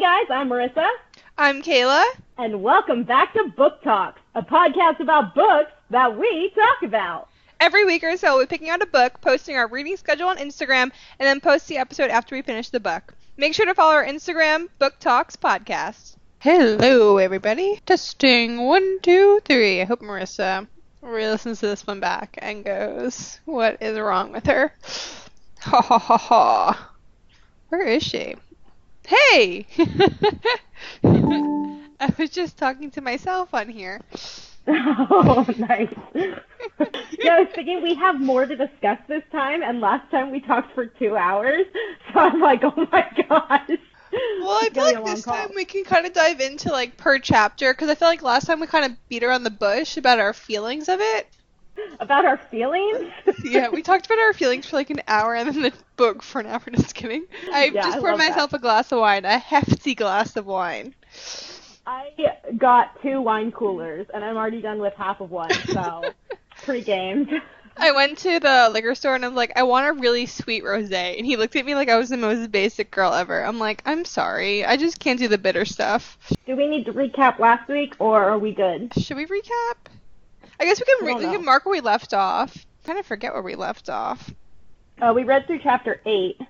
guys, I'm Marissa, I'm Kayla. and welcome back to Book Talks, a podcast about books that we talk about. Every week or so, we're picking out a book, posting our reading schedule on Instagram, and then post the episode after we finish the book. Make sure to follow our Instagram, Book Talks Podcast. Hello, everybody. Testing one, two, three. I hope Marissa re-listens to this one back and goes, "What is wrong with her?" Ha ha ha ha. Where is she? Hey! I was just talking to myself on here. Oh, nice. yeah, I was thinking we have more to discuss this time, and last time we talked for two hours, so I'm like, oh my gosh. Well, I feel like this call. time we can kind of dive into like per chapter because I feel like last time we kind of beat around the bush about our feelings of it. About our feelings? Yeah, we talked about our feelings for like an hour and then the book for an hour. Just kidding. I Yeah, just I poured love that. myself a glass of wine, a hefty glass of wine. I got two wine coolers, and I'm already done with half of one, so pre-gamed. I went to the liquor store and I was like, I want a really sweet rosé, and he looked at me like I was the most basic girl ever. I'm like, I'm sorry, I just can't do the bitter stuff. Do we need to recap last week, or are we good? Should we recap? I guess we can re- we can mark where we left off. Kind of forget where we left off. Uh, we read through chapter 8.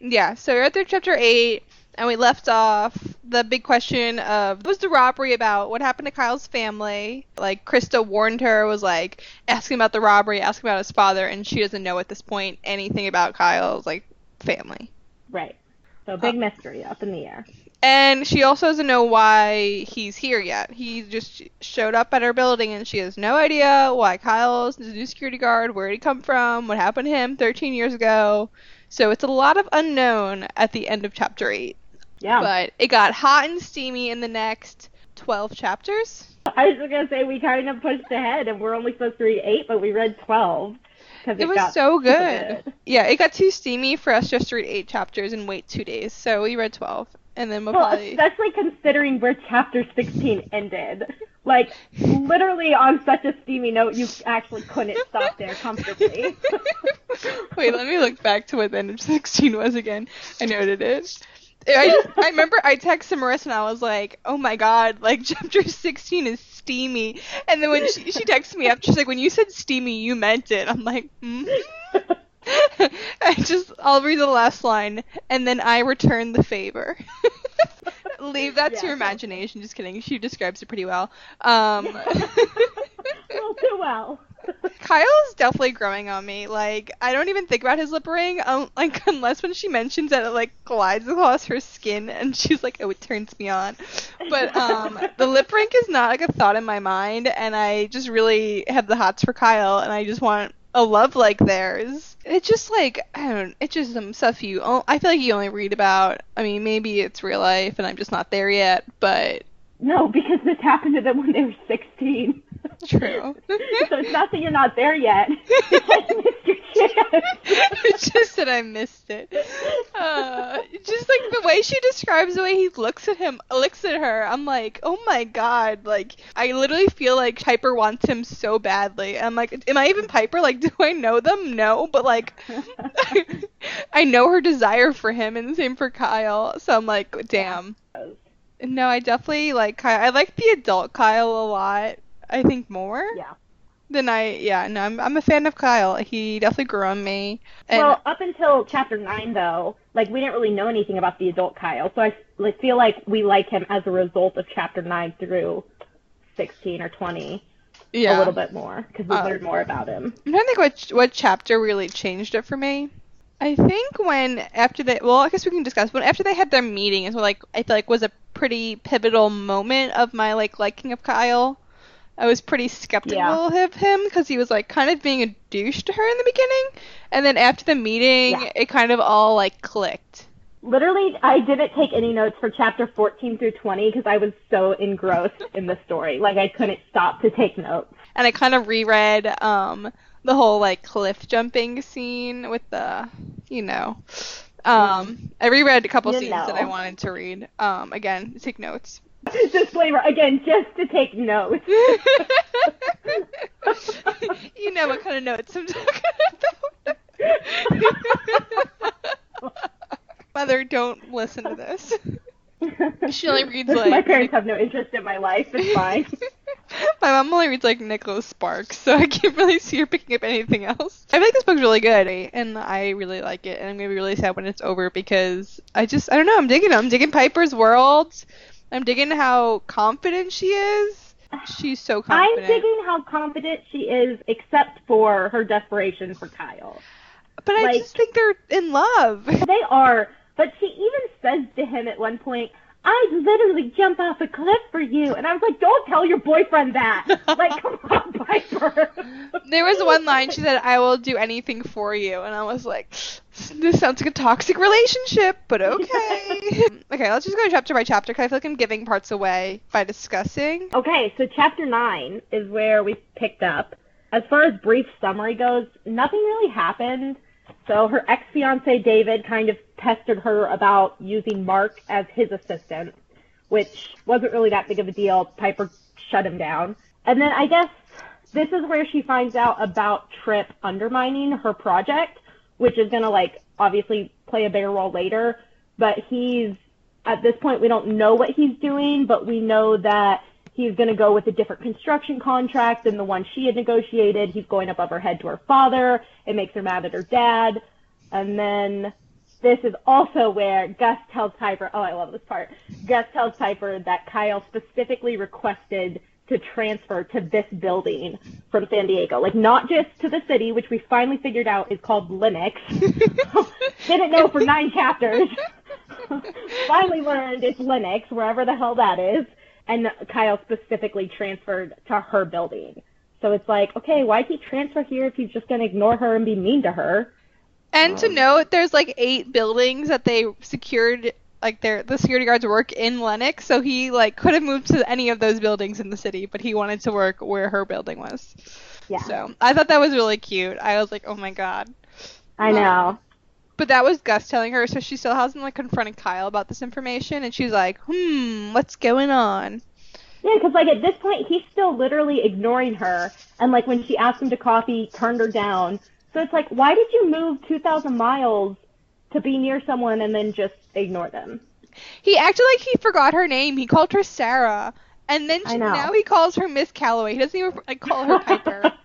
Yeah, so we read through chapter eight, and we left off the big question of what was the robbery about? What happened to Kyle's family? Like Krista warned her, was like asking about the robbery, asking about his father, and she doesn't know at this point anything about Kyle's like family. Right. So big Uh, mystery up in the air. And she also doesn't know why he's here yet. He just showed up at her building and she has no idea why Kyle's the new security guard, where did he come from, what happened to him 13 years ago. So it's a lot of unknown at the end of chapter 8. Yeah. But it got hot and steamy in the next 12 chapters. I was just gonna say we kind of pushed ahead, and we're only supposed to read eight, but we read twelve because it, It was so good. Yeah, it got too steamy for us just to read 8 chapters and wait 2 days. So we read 12. And then we'll especially considering where chapter sixteen ended. Like literally on such a steamy note, you actually couldn't stop there comfortably. Wait, let me look back to what the end of 16 was again. I noted it. I just, I remember I texted Marissa and I was like, "Oh my god, like chapter 16 is steamy." And then when she, she texted me up, she's like, "When you said steamy, you meant it." I'm like, hmm. I just I'll read the last line and then I return the favor. Leave that to your imagination. Just kidding. She describes it pretty well. Um well, too well. Kyle's definitely growing on me. Like, I don't even think about his lip ring, um, like unless when she mentions that it like glides across her skin, and she's like, "Oh, it turns me on." But um, the lip ring is not like a thought in my mind, and I just really have the hots for Kyle, and I just want a love like theirs. It's just like I don't. It's just some stuff you. I feel like you only read about. I mean, maybe it's real life, and I'm just not there yet. But No, because this happened to them when they were sixteen. true. so it's not that you're not there yet. It's that you missed your chance. it's just that I missed it. Uh, just like the way she describes the way he looks at him, looks at her. I'm like, oh my god! Like I literally feel like Piper wants him so badly. I'm like, am I even Piper? Like, do I know them? No, but like, I know her desire for him, and the same for Kyle. So I'm like, damn. No, I definitely like Kyle. I like the adult Kyle a lot. I think more yeah. than I. Yeah, no, I'm I'm a fan of Kyle. He definitely grew on me. And well, up until chapter nine, though, like we didn't really know anything about the adult Kyle, so I like, feel like we like him as a result of chapter nine through sixteen or twenty yeah. a little bit more because we Uh, learned more about him. I'm trying to think what what chapter really changed it for me. I think when after they well, I guess we can discuss when after they had their meeting is what like I feel like was a pretty pivotal moment of my like liking of Kyle. I was pretty skeptical Yeah. of him because he was like kind of being a douche to her in the beginning, and then after the meeting, Yeah. it kind of all like clicked. Literally, I didn't take any notes for chapter fourteen through twenty because I was so engrossed in the story. Like I couldn't stop to take notes. and I kind of reread um the whole like cliff jumping scene with the you know um I reread a couple You scenes that I wanted to read. Um again take notes. Disclaimer again, just to take notes. you know what kind of notes I'm talking about. Mother don't listen to this She only reads like my parents have no interest in my life. It's fine. My mom only reads like Nicholas Sparks, so I can't really see her picking up anything else. I feel like this book's really good, and I really like it, and I'm gonna be really sad when it's over because I just I don't know I'm digging it. I'm digging Piper's world. I'm digging how confident she is. She's so confident. I'm digging how confident she is, except for her desperation for Kyle. but I like- just think they're in love. They are, but she even says to him at one point, I'd literally jump off a cliff for you. And I was like, don't tell your boyfriend that. like, come on, Piper. There was one line she said, "I will do anything for you," and I was like, "This sounds like a toxic relationship, but okay." okay, let's just go chapter by chapter because I feel like I'm giving parts away by discussing. Okay, so chapter nine is where we picked up. As far as brief summary goes, nothing really happened. So her ex fiance David kind of pestered her about using Mark as his assistant, which wasn't really that big of a deal. Piper shut him down. And then I guess this is where she finds out about Trip undermining her project, which is gonna like obviously play a bigger role later. But he's at this point we don't know what he's doing, but we know that he's going to go with a different construction contract than the one she had negotiated. He's going above her head to her father. It makes her mad at her dad. And then this is also where Gus tells Piper, oh, I love this part. Gus tells Piper that Kyle specifically requested to transfer to this building from San Diego. Like, not just to the city, which we finally figured out is called Linux. Didn't know for nine chapters. finally learned it's Linux, wherever the hell that is. And Kyle specifically transferred to her building. So it's like, okay, why'd he transfer here if he's just going to ignore her and be mean to her? And to Um, note, there's like eight buildings that they secured. Like their the security guards work in Lennox, so he like could have moved to any of those buildings in the city, but he wanted to work where her building was. Yeah, So I thought that was really cute. I was like, oh my god. I know. But that was Gus telling her, so she still hasn't like confronted Kyle about this information, and she's like, hmm, what's going on? Yeah, because like at this point, he's still literally ignoring her, and like when she asked him to coffee, turned her down. So it's like, why did you move two thousand miles to be near someone and then just ignore them? He acted like he forgot her name. He called her Sarah, and then she, now he calls her Miss Calloway. He doesn't even like call her Piper.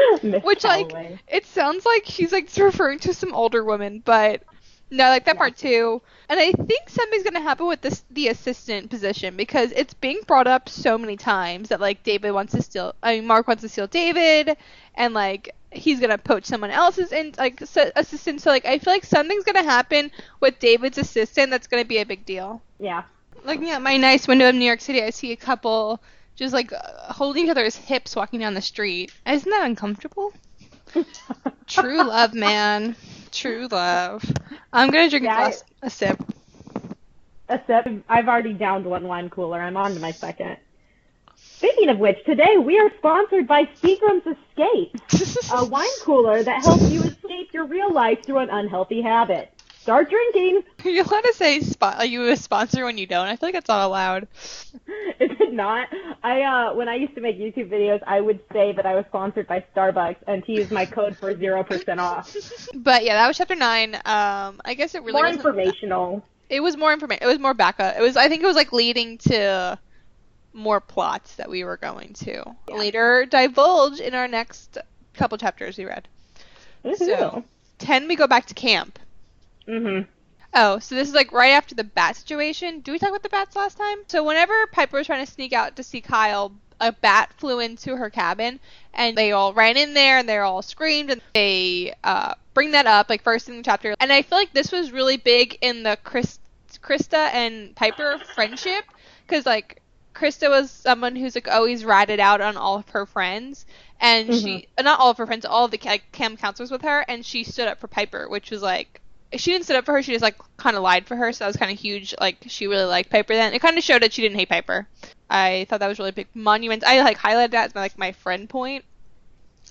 Miss Which, like, Calloway. it sounds like she's like referring to some older woman, but no, like that Yeah. part too. And I think something's gonna happen with this the assistant position because it's being brought up so many times that like David wants to steal. I mean, Mark wants to steal David, and like he's gonna poach someone else's in like s- assistant. So like I feel like something's gonna happen with David's assistant that's gonna be a big deal. yeah. Looking at my nice window of New York City, I see a couple just like holding each other's hips walking down the street. Isn't that uncomfortable? True love, man. True love. I'm gonna drink Yeah, a, I- glass, a sip. Except I've already downed one wine cooler. I'm on to my second. Speaking of which, today we are sponsored by Seagram's Escape, a wine cooler that helps you escape your real life through an unhealthy habit. Start drinking. You're allowed to say spot. Are you a sponsor when you don't? I feel like that's not allowed. Is it not? I uh when I used to make YouTube videos, I would say that I was sponsored by Starbucks and to use my code for zero percent off. But yeah, that was chapter nine. Um, I guess it really More informational. It was more information. It was more backup. It was. I think it was like leading to more plots that we were going to Yeah. later divulge in our next couple chapters we read. Woohoo. So- Ten, we go back to camp. Mhm. Oh, so this is like right after the bat situation. Do we talk about the bats last time? So whenever Piper was trying to sneak out to see Kyle, a bat flew into her cabin, and they all ran in there, and they all screamed, and they uh, bring that up like first in the chapter. And I feel like this was really big in the Chris, Krista and Piper friendship, because like Krista was someone who's like always ratted out on all of her friends, and she uh, not all of her friends, all of the like, camp counselors with her, and she stood up for Piper, which was like she didn't sit up for her. She just like kind of lied for her. So that was kind of huge. Like she really liked Piper. Then it kind of showed that she didn't hate Piper. I thought that was really big monument. I like highlighted that as my like my friend point.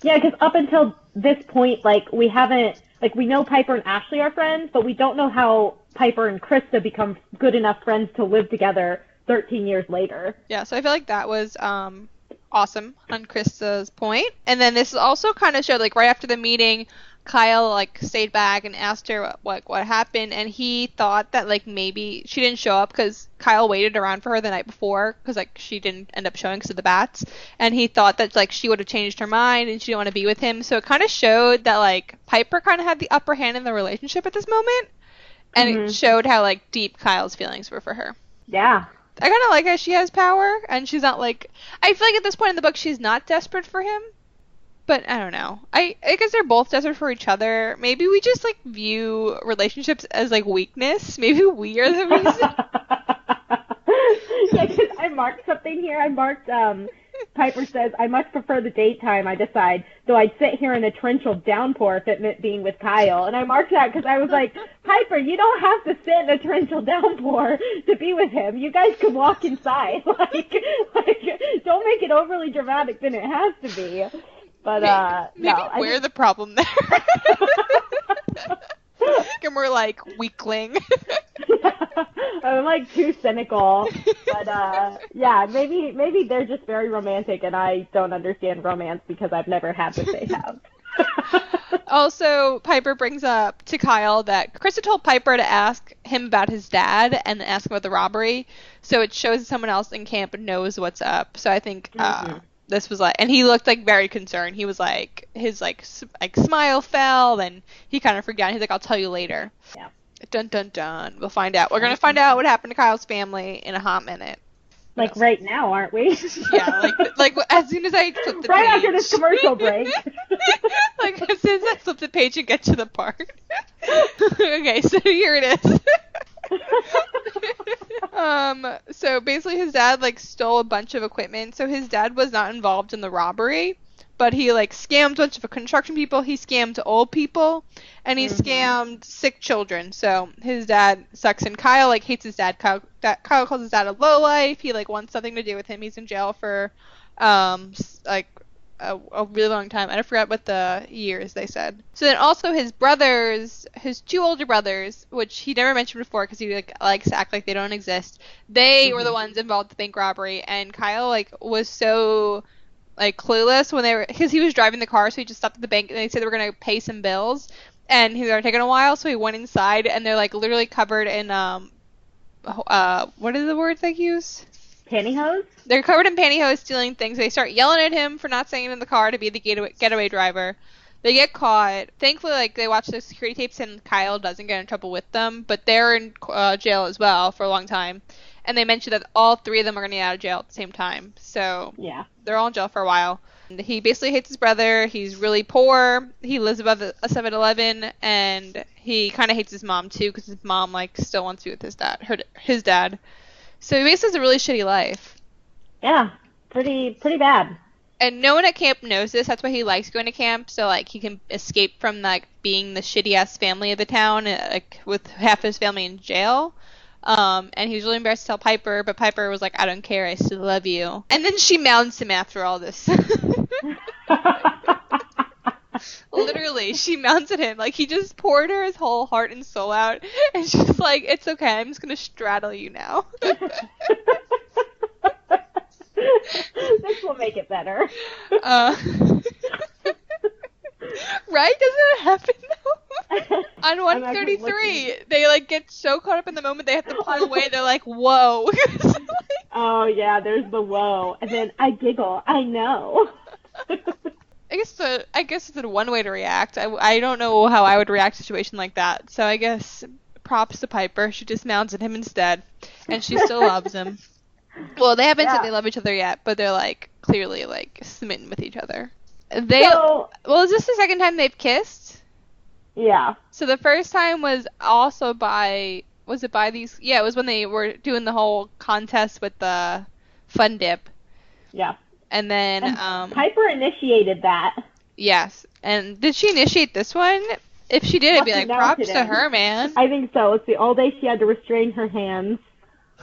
Yeah, because up until this point, like we haven't, like we know Piper and Ashley are friends, but we don't know how Piper and Krista become good enough friends to live together 13 years later. Yeah. So I feel like that was um awesome on Krista's point. And then this also kind of showed like right after the meeting, Kyle like stayed back and asked her what what, what happened, and he thought that like maybe she didn't show up because Kyle waited around for her the night before because like she didn't end up showing because of the bats, and he thought that like she would have changed her mind and she didn't want to be with him. So it kind of showed that like Piper kind of had the upper hand in the relationship at this moment, and Mhm. it showed how like deep Kyle's feelings were for her. Yeah. I kind of like how she has power, and she's not like. I feel like at this point in the book, she's not desperate for him. But I don't know. I I guess they're both desperate for each other. Maybe we just like view relationships as like weakness. Maybe we are the reason. yeah, because I marked something here. I marked, um, Piper says, I much prefer the daytime, I decide, though I'd sit here in a torrential downpour if it meant being with Kyle. And I marked that because I was like, Piper, you don't have to sit in a torrential downpour to be with him. You guys can walk inside. like, like, don't make it overly dramatic than it has to be. But, uh, Maybe no. I we're think- the problem there. and we're like weakling. I'm like too cynical, but uh, yeah, maybe maybe they're just very romantic, and I don't understand romance because I've never had what they have. Also, Piper brings up to Kyle that Krista told Piper to ask him about his dad and ask about the robbery. So it shows someone else in camp knows what's up. So I think uh, Mhm. This was like, and he looked like very concerned. He was like, his like s- like smile fell, and he kind of freaked out. He's like, "I'll tell you later." Yeah. Dun dun dun. We'll find out. We're gonna find out what happened to Kyle's family in a hot minute. like right now, aren't we? Yeah, like like as soon as I flip the right page. after this commercial break. like as soon as I flip the page and get to the part. okay, so here it is. um, so basically his dad like stole a bunch of equipment. So his dad was not involved in the robbery, but he like scammed a bunch of construction people. He scammed old people, and he Mhm. scammed sick children. So his dad sucks, and Kyle like hates his dad. Kyle, that, Kyle calls his dad a lowlife. He like wants something to do with him. He's in jail for um like a, a really long time. and I forgot what the years they said. So then also his brothers, his two older brothers, which he never mentioned before because he like likes to act like they don't exist. They were the Mhm. ones involved with the bank robbery, and Kyle like was so like clueless when they were because he was driving the car, so he just stopped at the bank and they said they were gonna pay some bills, and he were taking a while, so he went inside and they're like literally covered in um uh what are the words they use? Pantyhose? They're covered in pantyhose stealing things. They start yelling at him for not staying in the car to be the getaway, getaway driver. They get caught. Thankfully, like they watch the security tapes and Kyle doesn't get in trouble with them, but they're in uh, jail as well for a long time. And they mentioned that all three of them are going to get out of jail at the same time. So Yeah. they're all in jail for a while. And he basically hates his brother. He's really poor. He lives above a 7-Eleven, and he kind of hates his mom too because his mom like still wants to be with his dad. Her, his dad. So he basically has a really shitty life. Yeah. Pretty pretty bad. And no one at camp knows this. That's why he likes going to camp, so like he can escape from like being the shitty ass family of the town, uh, like with half his family in jail. Um, and he was really embarrassed to tell Piper, but Piper was like, "I don't care, I still love you." And then she mounts him after all this. Literally, she mounted him like he just poured her his whole heart and soul out, and she's like, "It's okay, I'm just gonna straddle you now." this will make it better. uh, right? Doesn't it happen though? On I'm 133, they like get so caught up in the moment they have to pull away. They're like, "Whoa!" Oh yeah, there's the whoa, and then I giggle. I know. I guess the I guess it's one way to react. I, I don't know how I would react to a situation like that. So I guess props to Piper. She dismounts at him instead, and she still loves him. Well, they haven't Yeah. said they love each other yet, but they're like clearly like smitten with each other. They so well, is this the second time they've kissed? yeah, So the first time was also by was it by these? Yeah, it was when they were doing the whole contest with the fun dip, yeah. And then And um Piper initiated that. yes, and did she initiate this one? If she did, I'd be like props to her, man. I think so. It's the all day she had to restrain her hands,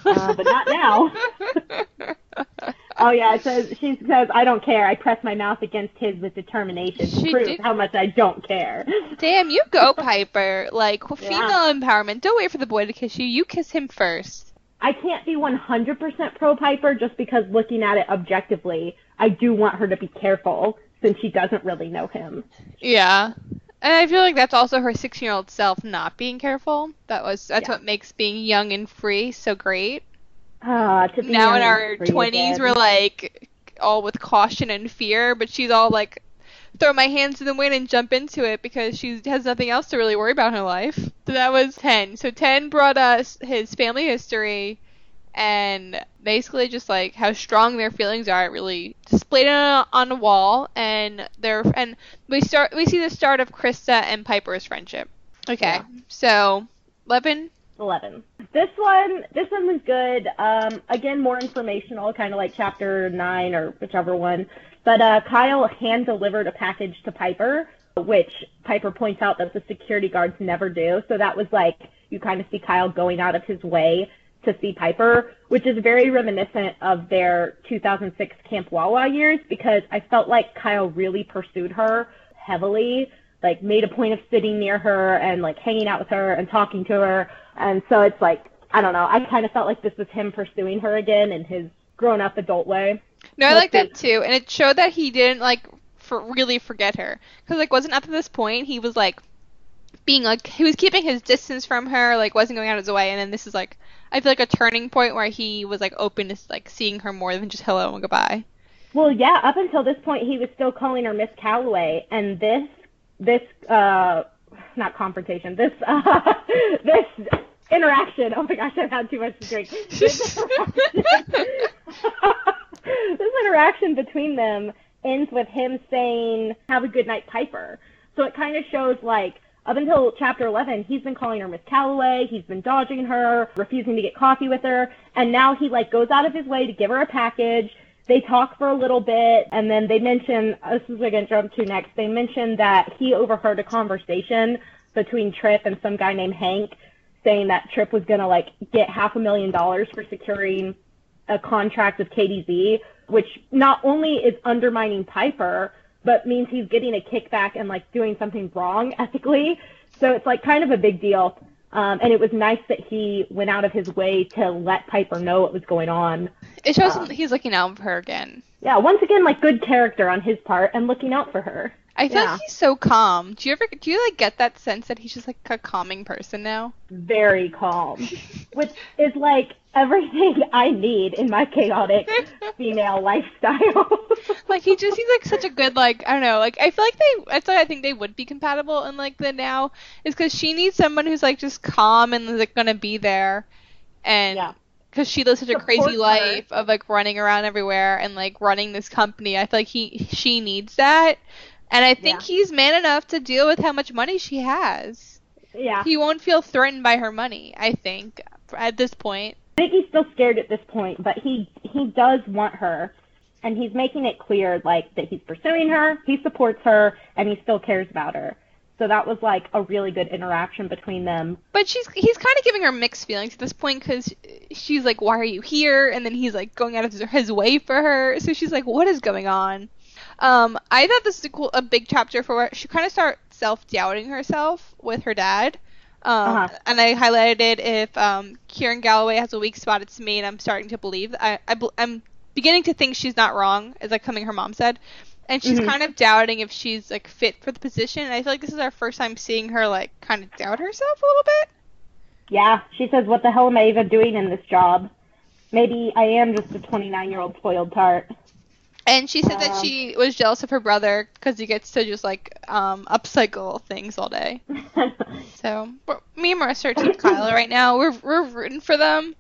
uh, but not now. Oh yeah, it says she says I don't care. I press my mouth against his with determination to She prove did- how much I don't care. Damn, you go, Piper. Like female empowerment. Don't wait for the boy to kiss you. You kiss him first. I can't be 100% pro Piper just because looking at it objectively, I do want her to be careful since she doesn't really know him. Yeah. And I feel like that's also her 16 year old self not being careful. That was that's Yeah. what makes being young and free so great. Ah, to be now in our 20s again. we're like all with caution and fear, but she's all like throw my hands in the wind and jump into it because she has nothing else to really worry about in her life. So that was 10. So 10 brought us his family history and basically just like how strong their feelings are it really displayed on a, on a wall and their and we start we see the start of Krista and Piper's friendship. Okay. Yeah. So 11 11. This one, this one was good. Um, again, more informational, kind of like chapter 9 or whichever one. But uh, Kyle hand delivered a package to Piper, which Piper points out that the security guards never do. So that was like, you kind of see Kyle going out of his way to see Piper, which is very reminiscent of their 2006 Camp Wawa years because I felt like Kyle really pursued her heavily, like made a point of sitting near her and like hanging out with her and talking to her. And so it's like, I don't know, I kind of felt like this was him pursuing her again in his grown up adult way. No, I like that too, and it showed that he didn't like for really forget her, because like wasn't up to this point he was like being like he was keeping his distance from her, like wasn't going out of his way, and then this is like I feel like a turning point where he was like open to like seeing her more than just hello and goodbye. Well, yeah, up until this point, he was still calling her Miss Calloway, and this, this, uh, not confrontation, this, uh, this interaction. Oh my gosh, I've had too much to drink. This interaction, between them ends with him saying, "Have a good night, Piper." So it kind of shows like. Up until chapter 11, he's been calling her Miss Calloway. He's been dodging her, refusing to get coffee with her, and now he like goes out of his way to give her a package they talk for a little bit and then they mention oh, this is what I'm gonna jump to next. They mention that he overheard a conversation between Trip and some guy named Hank saying that Trip was gonna like get half a million dollars for securing a contract with KDZ, which not only is undermining Piper, but means he's getting a kickback and like doing something wrong ethically. So it's like kind of a big deal. Um, and it was nice that he went out of his way to let Piper know what was going on. It shows Um, he's looking out for her again. Yeah, once again, like good character on his part and looking out for her. I feel Yeah. like he's so calm. Do you ever do you like get that sense that he's just like a calming person now? Very calm, which is like everything I need in my chaotic female lifestyle. like he just seems like such a good like I don't know like I feel like they that's why I think they would be compatible in like the now is because she needs someone who's like just calm and like gonna be there and Yeah. because she lives such a crazy her. life of like running around everywhere and like running this company I feel like he she needs that and I think Yeah. he's man enough to deal with how much money she has yeah, he won't feel threatened by her money I think at this point I think he's still scared at this point, but he he does want her, and he's making it clear like that he's pursuing her, he supports her, and he still cares about her. So that was like a really good interaction between them. But she's he's kind of giving her mixed feelings at this point because she's like, "Why are you here?" And then he's like going out of his, his way for her. So she's like, "What is going on?" Um, I thought this is a cool, a big chapter for her. She kind of starts self doubting herself with her dad. Um, Uh-huh. and I highlighted if um, Kieran Calloway has a weak spot, it's me, and I'm starting to believe. I, I I'm beginning to think she's not wrong, as like something her mom said. And she's Mhm. kind of doubting if she's like fit for the position. And I feel like this is our first time seeing her like kind of doubt herself a little bit. Yeah, she says, "What the hell am I even doing in this job? Maybe I am just a 29 year old spoiled tart." And she said that Um, she was jealous of her brother because he gets to just like um, upcycle things all day. So me and Marissa are Team Kyle right now. We're we're rooting for them.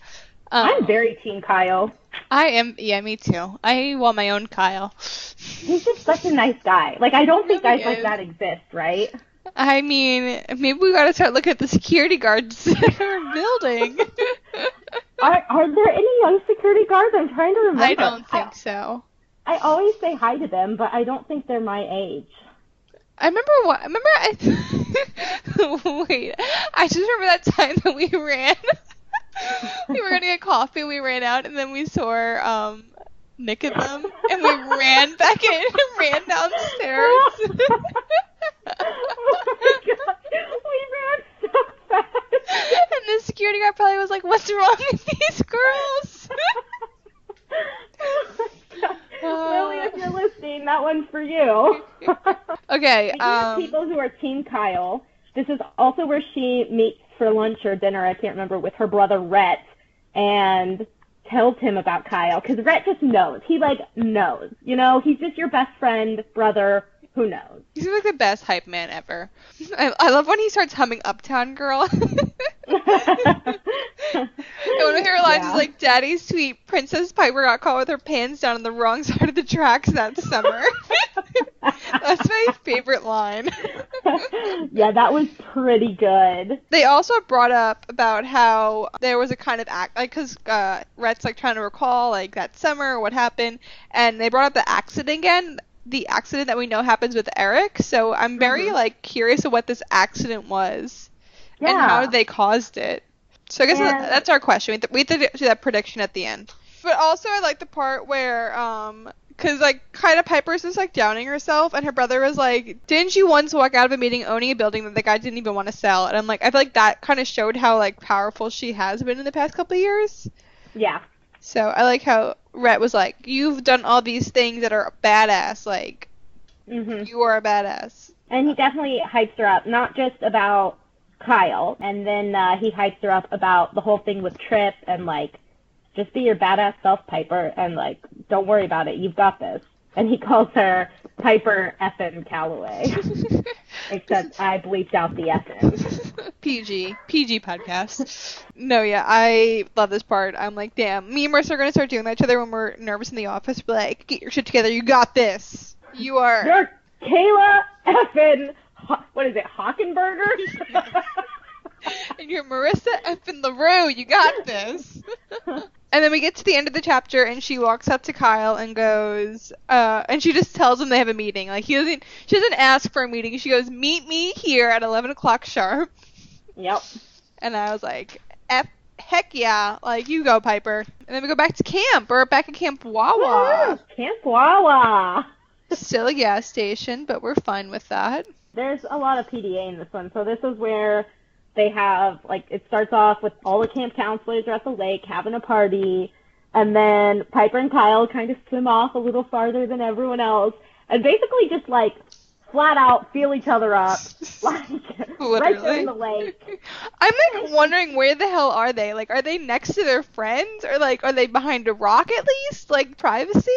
Um, I'm very team Kyle. I am. Yeah, me too. I want my own Kyle. He's just such a nice guy. Like I don't think Really guys like that exist, right? I mean, maybe we gotta start looking at the security guards in our building. Are are there any young security guards? I'm trying to remember. I don't think so. I always say hi to them, but I don't think they're my age. I remember what. Remember I. Wait, I just remember that time that we ran. we were gonna get coffee. We ran out, and then we saw um Nick and them, and we ran back in, and ran downstairs. oh my god, we ran so fast. and the security guard probably was like, "What's wrong with these girls?" oh my god. Lily, if you're listening, that one's for you. Okay. Um, people who are Team Kyle, this is also where she meets for lunch or dinner, I can't remember, with her brother Rhett, and tells him about Kyle, because Rhett just knows. He, like, knows. You know, he's just your best friend, brother, who knows. he's like the best hype man ever. I, I love when he starts humming Uptown Girl. And one of her lines Yeah. is like, "Daddy's sweet Princess Piper got caught with her pants down on the wrong side of the tracks that summer." That's my favorite line. yeah, that was pretty good. They also brought up about how there was a kind of act, like, because uh, Rhett's like trying to recall like that summer what happened, and they brought up the accident again, the accident that we know happens with Eric. So I'm very Mhm. like curious of what this accident was Yeah. and how they caused it. So I guess And- that's our question. We have, to, we have to do that prediction at the end. But also I like the part where um. Cause like kind of Piper's just like downing herself, and her brother was like, "Didn't you once walk out of a meeting owning a building that the guy didn't even want to sell?" And I'm like, I feel like that kind of showed how like powerful she has been in the past couple of years. Yeah. So I like how Rhett was like, "You've done all these things that are badass. Like hmm you are a badass." And he definitely hypes her up, not just about Kyle, and then uh, he hypes her up about the whole thing with Trip and like, just be your badass self, Piper, and like, don't worry about it, you've got this. And he calls her Piper effin Calloway, except I bleeped out the effin. PG, PG podcast. No, yeah, I love this part. I'm like, damn, me and Marissa are gonna start doing that to each other when we're nervous in the office. Be like, get your shit together. You got this. You are. You're Kayla effin, what is it, Hockenberger? and you're Marissa effing LaRue. You got this. and then we get to the end of the chapter, and she walks up to Kyle and goes, uh, and she just tells him they have a meeting. Like he doesn't, she doesn't ask for a meeting. She goes, meet me here at 11 o'clock sharp. yep. And I was like, F, heck yeah, like you go, Piper. And then we go back to camp. We're back at Camp Wawa. Camp Wawa. Still a gas station, but we're fine with that. there's a lot of PDA in this one. So this is where they have like it starts off with all the camp counselors are at the lake having a party, and then Piper and Kyle kind of swim off a little farther than everyone else, and basically just like flat out feel each other up, like right there in the lake. I'm like wondering where the hell are they? Like, are they next to their friends, or like, are they behind a rock at least? Like privacy?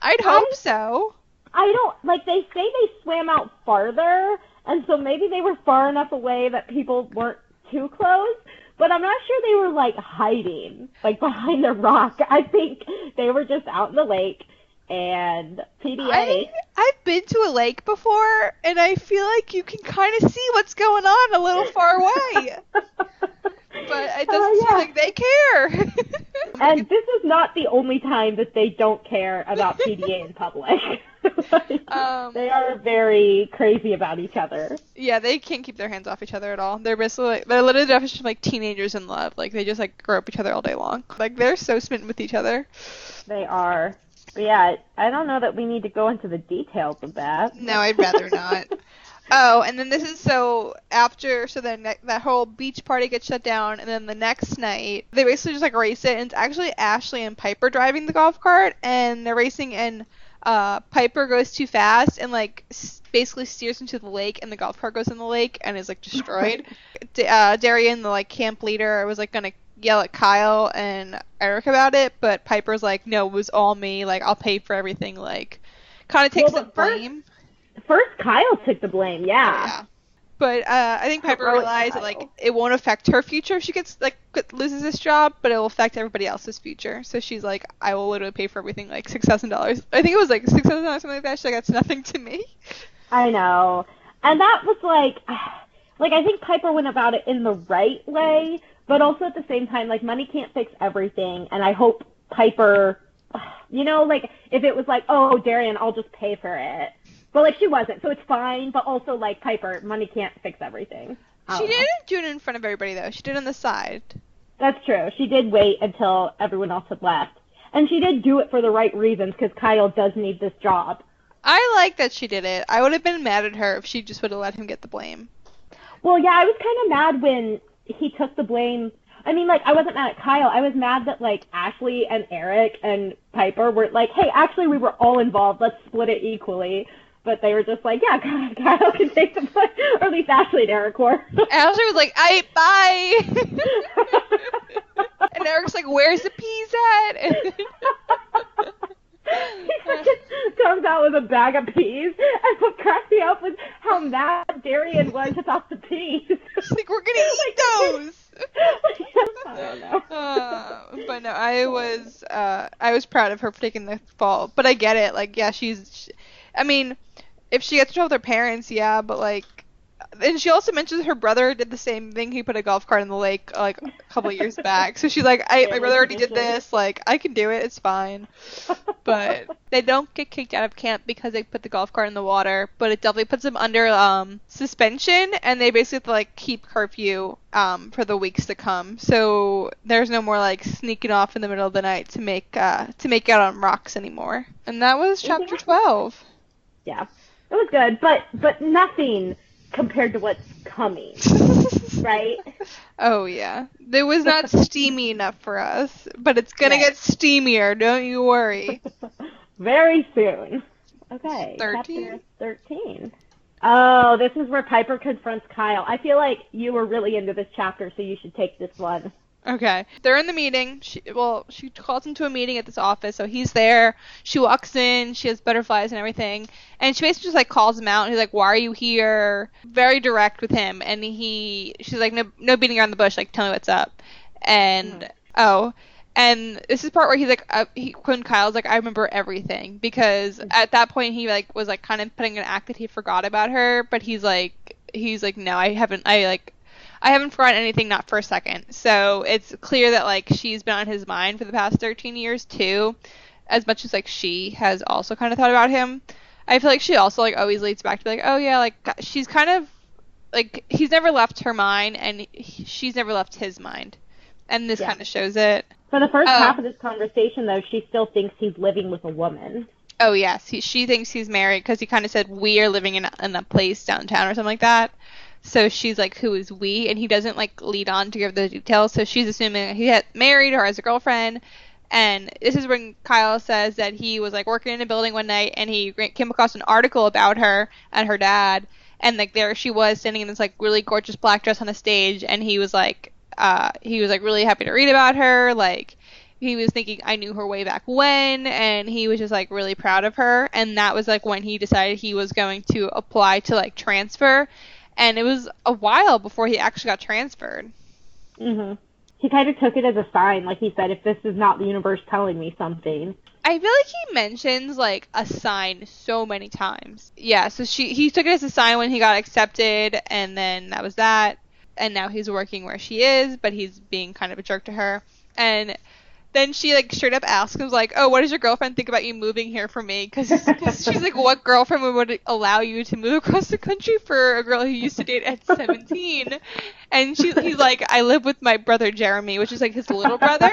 I'd hope I- so. I don't like they say they swam out farther, and so maybe they were far enough away that people weren't too close. But I'm not sure they were like hiding, like behind a rock. I think they were just out in the lake and PDA. I I've been to a lake before, and I feel like you can kind of see what's going on a little far away. but it doesn't Oh, seem like they care. And this is not the only time that they don't care about PDA in public. Like, Um, they are very crazy about each other. yeah, they can't keep their hands off each other at all. They're basically like, they're literally the definition of like teenagers in love. Like they just like grow up each other all day long. Like they're so smitten with each other. They are. But yeah, I don't know that we need to go into the details of that. No, I'd rather not. Oh, and then this is so after so then ne- that whole beach party gets shut down, and then the next night they basically just like race it, and it's actually Ashley and Piper driving the golf cart, and they're racing, and uh, Piper goes too fast and like s- basically steers into the lake, and the golf cart goes in the lake and is like destroyed. D- uh, Darian, the like camp leader, was like gonna yell at Kyle and Eric about it, but Piper's like, no, it was all me. Like I'll pay for everything. Like kind of takes Well, the but first- blame. First, Kyle took the blame. Yeah. Yeah. But uh, I think Piper Heroic realized that like it won't affect her future if she gets like loses this job, but it will affect everybody else's future. So she's like, I will literally pay for everything, like six thousand dollars. I think it was like six thousand dollars, something like that. She's like, that's nothing to me. I know. And that was like, like I think Piper went about it in the right way, but also at the same time, like money can't fix everything. And I hope Piper, you know, like if it was like, oh, Darian, I'll just pay for it. But like she wasn't, so it's fine. But also like Piper, money can't fix everything. She oh. know. didn't do it in front of everybody though. She did it on the side. That's true. She did wait until everyone else had left. And she did do it for the right reasons because Kyle does need this job. I like that she did it. I would have been mad at her if she just would have let him get the blame. Well, yeah, I was kind of mad when he took the blame. I mean, like, I wasn't mad at Kyle. I was mad that, like, Ashley and Eric and Piper were like, hey, actually, we were all involved. Let's split it equally. But they were just like, yeah, Kyle can take the play, or at least Ashley and Eric were. Ashley was like, "I bye," and Eric's like, "Where's the peas at?" he comes out with a bag of peas, and what cracked me up was how mad Darian was about the peas. She's like, "We're gonna eat those." I don't know. Uh, but no, I was uh, I was proud of her for taking the fall. But I get it. Like, yeah, she's. She, I mean, if she gets in trouble with her parents, yeah, but like. And she also mentions her brother did the same thing. He put a golf cart in the lake like a couple of years back. So she's like, I, my brother already did this. Like, I can do it. It's fine. But they don't get kicked out of camp because they put the golf cart in the water. But it definitely puts them under um, suspension, and they basically have to, like keep curfew um, for the weeks to come. So there's no more like sneaking off in the middle of the night to make uh, to make out on rocks anymore. And that was chapter twelve. Yeah, it was good, but but nothing compared to what's coming, right? Oh yeah, it was not steamy enough for us, but it's gonna Right. get steamier. Don't you worry. Very soon. Okay. 13? Chapter 13. Oh, this is where Piper confronts Kyle. I feel like you were really into this chapter, so you should take this one. Okay. They're in the meeting. She, well, she calls him to a meeting at this office, so he's there. She walks in. She has butterflies and everything, and she basically just like calls him out. And he's like, "Why are you here?" Very direct with him, and he, she's like, "No, no beating around the bush. Like, tell me what's up." And Mhm. oh, and this is part where he's like, uh, he, when Kyle's like, "I remember everything," because at that point he like was like kind of putting an act that he forgot about her, but he's like, he's like, "No, I haven't. I like." I haven't forgotten anything, not for a second. So it's clear that like she's been on his mind for the past 13 years too, as much as like she has also kind of thought about him. I feel like she also like always leads back to be like, oh yeah, like she's kind of like he's never left her mind, and he, she's never left his mind, and this Yeah. kind of shows it. For the first half um, of this conversation, though, she still thinks he's living with a woman. Oh yes, he, she thinks he's married because he kind of said we are living in a, in a place downtown or something like that. So she's like, who is we? And he doesn't like lead on to give the details. So she's assuming he had married or has a girlfriend. And this is when Kyle says that he was like working in a building one night and he came across an article about her and her dad. And like there she was standing in this like really gorgeous black dress on a stage. And he was like, uh, he was like really happy to read about her. Like he was thinking I knew her way back when and he was just like really proud of her and that was like when he decided he was going to apply to like transfer and it was a while before he actually got transferred. hmm He kind of took it as a sign, like he said, if this is not the universe telling me something. I feel like he mentions like a sign so many times. Yeah, so she he took it as a sign when he got accepted and then that was that and now he's working where she is, but he's being kind of a jerk to her. And then she like straight up asks him like, "Oh, what does your girlfriend think about you moving here for me?" Because she's like, "What girlfriend would allow you to move across the country for a girl who used to date at 17?" And she he's like, "I live with my brother Jeremy, which is like his little brother."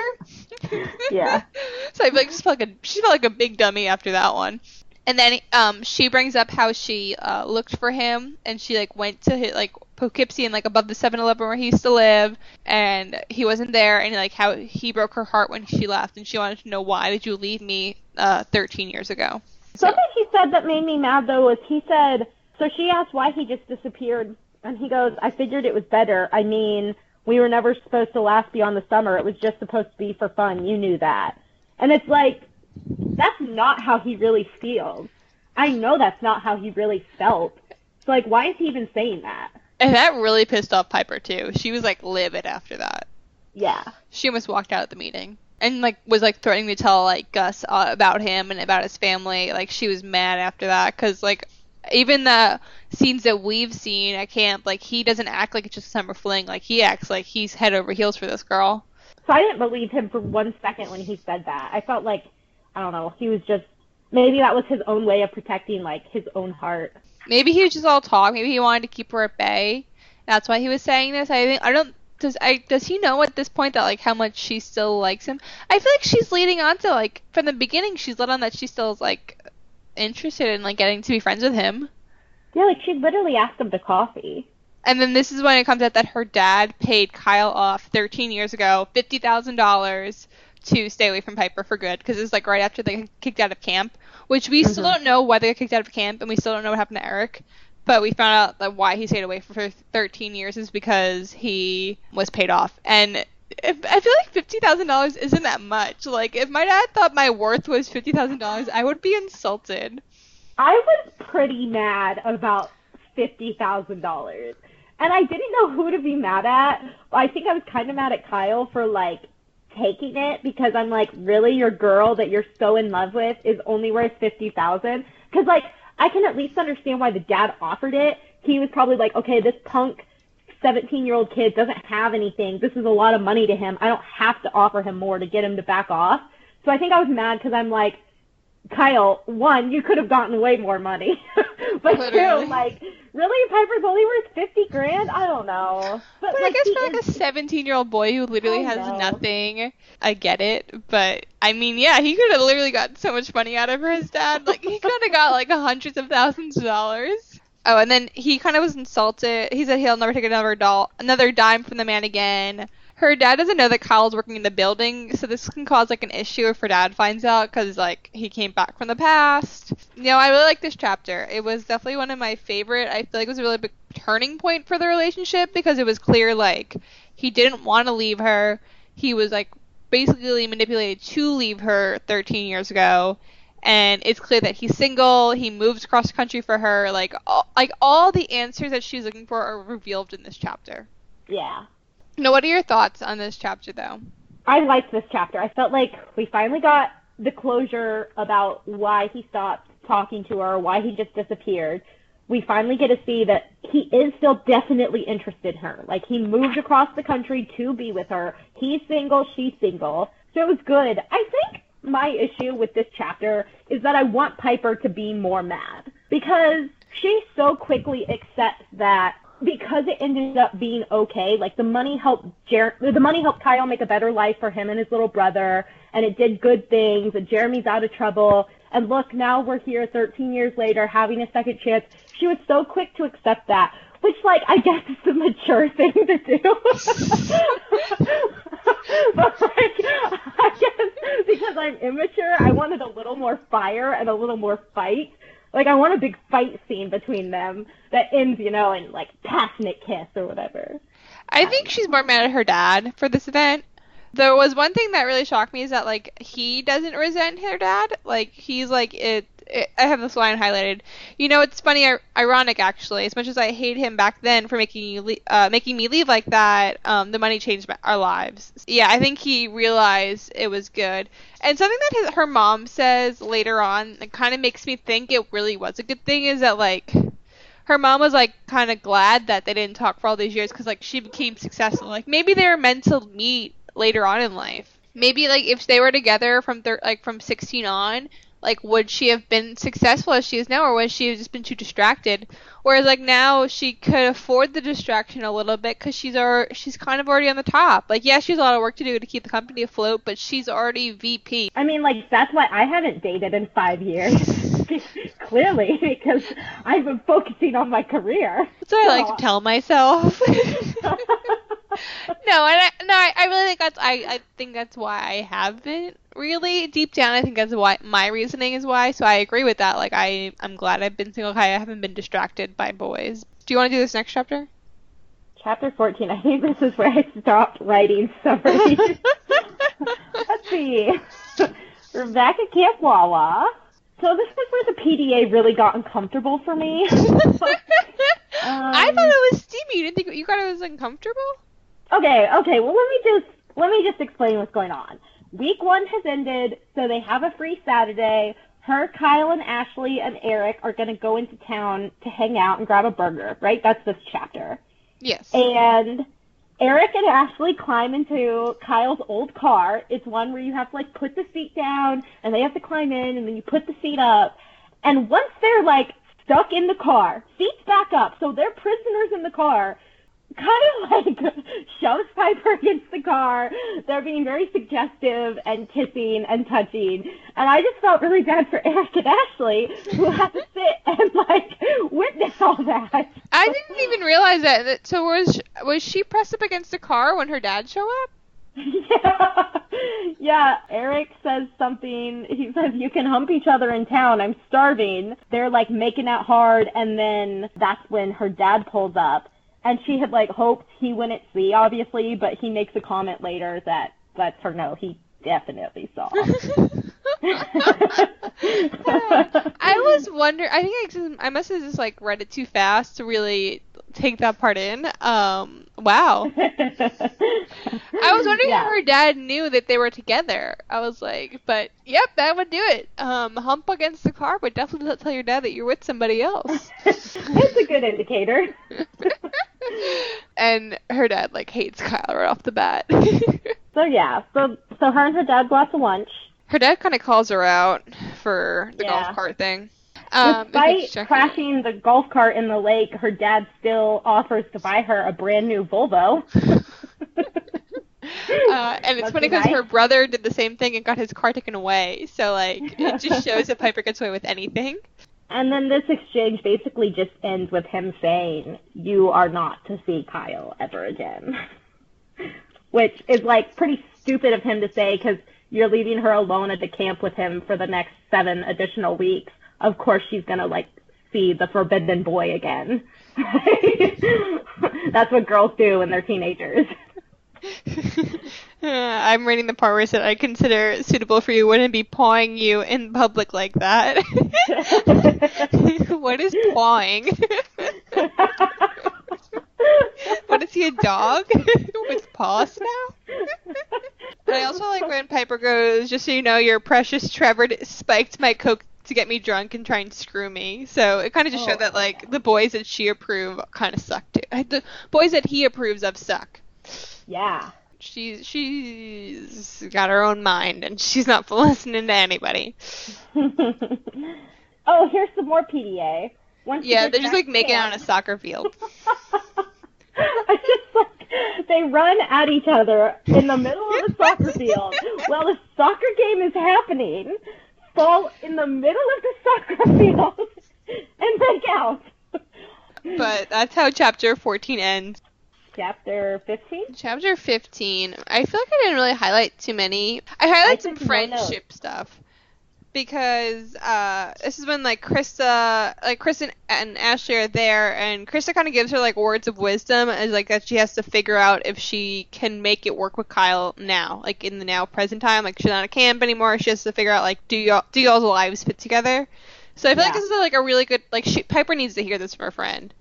Yeah. so I feel like just felt like a she felt like a big dummy after that one. And then um she brings up how she uh looked for him and she like went to hit like Poughkeepsie and like above the 7-Eleven where he used to live and he wasn't there and like how he broke her heart when she left and she wanted to know why did you leave me uh 13 years ago. Something he said that made me mad though was he said so she asked why he just disappeared and he goes, I figured it was better. I mean, we were never supposed to last beyond the summer. It was just supposed to be for fun. You knew that. And it's like that's not how he really feels. I know that's not how he really felt. So like why is he even saying that? And that really pissed off Piper too. She was like livid after that. Yeah. she almost walked out of the meeting and like was like threatening to tell like Gus uh, about him and about his family. Like she was mad after that because like even the scenes that we've seen at camp, like he doesn't act like it's just a summer fling. Like he acts like he's head over heels for this girl. So I didn't believe him for one second when he said that. I felt like I don't know, he was just maybe that was his own way of protecting like his own heart. Maybe he was just all talk. Maybe he wanted to keep her at bay. That's why he was saying this. I think I don't. Does I does he know at this point that like how much she still likes him? I feel like she's leading on to like from the beginning. She's led on that she still is like interested in like getting to be friends with him. Yeah, like she literally asked him to coffee. And then this is when it comes out that her dad paid Kyle off 13 years ago, $50,000 to stay away from Piper for good because it's like right after they kicked out of camp, which we still Mhm. don't know why they got kicked out of camp, and we still don't know what happened to Eric. But we found out that why he stayed away for 13 years is because he was paid off. And if, I feel like fifty thousand dollars isn't that much. Like if my dad thought my worth was fifty thousand dollars, I would be insulted. I was pretty mad about fifty thousand dollars, and I didn't know who to be mad at. I think I was kind of mad at Kyle for like taking it because I'm like, really, your girl that you're so in love with is only worth fifty thousand? Because like, I can at least understand why the dad offered it. He was probably like, okay, this punk 17 year old kid doesn't have anything. This is a lot of money to him. I don't have to offer him more to get him to back off. So I think I was mad because I'm like, Kyle, one, you could have gotten way more money. but Literally. two, like, really, Piper's only worth 50 grand? I don't know. But, But I like, guess for like a 17 year old boy who literally I has know. nothing, I get it. But I mean, yeah, he could have literally gotten so much money out of her, his dad. Like he could have got like hundreds of thousands of dollars. Oh, and then he kind of was insulted. He said he'll never take another doll, another dime from the man again. Her dad doesn't know that Kyle's working in the building, so this can cause like an issue if her dad finds out because like he came back from the past. You know, I really like this chapter. It was definitely one of my favorite. I feel like it was a really big turning point for the relationship because it was clear like he didn't want to leave her. He was like basically manipulated to leave her 13 years ago. And it's clear that he's single. He moves across the country for her. Like, all, like all the answers that she's looking for are revealed in this chapter. Yeah. Now, what are your thoughts on this chapter, though? I liked this chapter. I felt like we finally got the closure about why he stopped talking to her, why he just disappeared. We finally get to see that he is still definitely interested in her. Like he moved across the country to be with her. He's single, she's single. So it was good. I think my issue with this chapter is that I want Piper to be more mad because she so quickly accepts that because it ended up being okay, like the money helped Jer- the money helped Kyle make a better life for him and his little brother, and it did good things, and Jeremy's out of trouble. And look, now we're here 13 years later having a second chance. She was so quick to accept that, which, like, I guess is the mature thing to do. but, like, I guess because I'm immature, I wanted a little more fire and a little more fight. Like, I want a big fight scene between them that ends, you know, in, like, passionate kiss or whatever. I think she's more mad at her dad for this event. There was one thing that really shocked me is that like he doesn't resent her dad. Like he's like it. it I have this line highlighted. You know, it's funny, ir- ironic actually. As much as I hate him back then for making you le- uh, making me leave like that, um, the money changed our lives. Yeah, I think he realized it was good. And something that his, her mom says later on, that kind of makes me think it really was a good thing, is that like her mom was like kind of glad that they didn't talk for all these years because like she became successful. Like maybe they were meant to meet later on in life. Maybe like if they were together from thir- like from 16 on, like would she have been successful as she is now, or would she have just been too distracted? Whereas like now she could afford the distraction a little bit because she's ar- she's kind of already on the top. Like yeah, she has a lot of work to do to keep the company afloat, but she's already VP. I mean, like, that's why I haven't dated in five years. Clearly, because I've been focusing on my career. That's what I like to tell myself. no, and I, no, I, I really think that's I, I think that's why I haven't really deep down. I think that's why my reasoning is why. So I agree with that. Like I, I'm glad I've been single. Kai. I haven't been distracted by boys. Do you want to do this next chapter? Chapter 14. I think this is where I stopped writing summaries. Let's see. Rebecca Camp Wawa. So this is where the PDA really got uncomfortable for me. I Um, thought it was steamy. You didn't think you thought it was uncomfortable? Okay, okay. Well, let me just let me just explain what's going on. Week one has ended, so they have a free Saturday. Her, Kyle, and Ashley and Eric are going to go into town to hang out and grab a burger. Right? That's this chapter. Yes. And Eric and Ashley climb into Kyle's old car. It's one where you have to like put the seat down and they have to climb in and then you put the seat up. And once they're like stuck in the car, seats back up, so they're prisoners in the car. Kyle like shoves Piper against the car. They're being very suggestive and kissing and touching. And I just felt really bad for Eric and Ashley who had to sit and like witness all that. I didn't even realize that. that- So was was she pressed up against the car when her dad showed up? yeah. yeah, Eric says something. He says, You can hump each other in town. I'm starving. They're like making out hard, and then that's when her dad pulls up. And she had like hoped he wouldn't see, obviously, but he makes a comment later that lets her know he definitely saw. I was wondering. I think I, just, I must have just like read it too fast to really take that part in. Um, wow. I was wondering Yeah. if her dad knew that they were together. I was like, but yep, that would do it. Um, hump against the car, but definitely don't tell your dad that you're with somebody else. it's a good indicator. and her dad like hates Kyle right off the bat. So yeah, so so her and her dad go out to lunch. her dad kind of calls her out for the Yeah. golf cart thing. Um, Despite it. crashing the golf cart in the lake, her dad still offers to buy her a brand new Volvo. Uh, and it's Must funny be because her brother did the same thing and got his car taken away. So like, it just shows that Piper gets away with anything. And then this exchange basically just ends with him saying, "You are not to see Kyle ever again," which is like pretty stupid of him to say because you're leaving her alone at the camp with him for the next seven additional weeks. Of course, she's gonna like see the forbidden boy again. That's what girls do when they're teenagers. I'm reading the part where it said I consider suitable for you wouldn't be pawing you in public like that. what is pawing? what is he a dog with paws now? But I also like when Piper goes, just so you know, your precious Trevor spiked my coke to get me drunk and try and screw me. So it kind of just Oh, showed that like the boys that she approve kind of suck too. The boys that he approves of suck. yeah. She's she's got her own mind and she's not listening to anybody. oh, here's some more PDA. Once Yeah, they're just like making out on a soccer field. I just like they run at each other in the middle of the soccer field while the soccer game is happening. Fall in the middle of the soccer field and break out. But that's how chapter 14 ends. chapter fifteen. Chapter 15, I feel like I didn't really highlight too many. I highlighted I some took no notes. friendship stuff because uh, this is when like Krista, like Kristen and Ashley are there, and Krista kind of gives her like words of wisdom as like that she has to figure out if she can make it work with Kyle now, like in the now present time. Like she's not at camp anymore. She has to figure out like do y'all do y'all's lives fit together. So I feel like this is like a really good like she, Piper needs to hear this from her friend.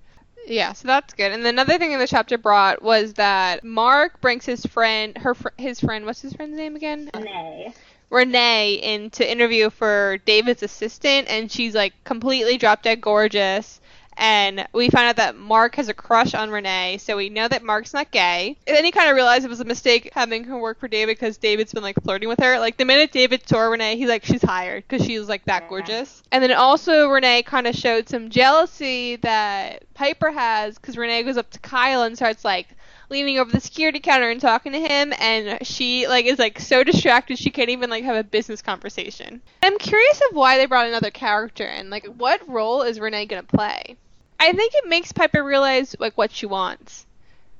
Yeah, so that's good. And another thing in the chapter brought was that Mark brings his friend, her fr- his friend, what's his friend's name again? Nay. Renee in to interview for David's assistant, and she's like completely drop dead gorgeous. And we find out that Mark has a crush on Renee, so we know that Mark's not gay. And then he kind of realized it was a mistake having her work for David because David's been like flirting with her. Like the minute David saw Renee, he's like, she's hired because she's like that Yeah. gorgeous. And then also Renee kind of showed some jealousy that Piper has because Renee goes up to Kyle and starts like leaning over the security counter and talking to him and she like is like so distracted she can't even like have a business conversation. I'm curious of why they brought another character in. Like what role is Renee gonna play? I think it makes Piper realize like what she wants.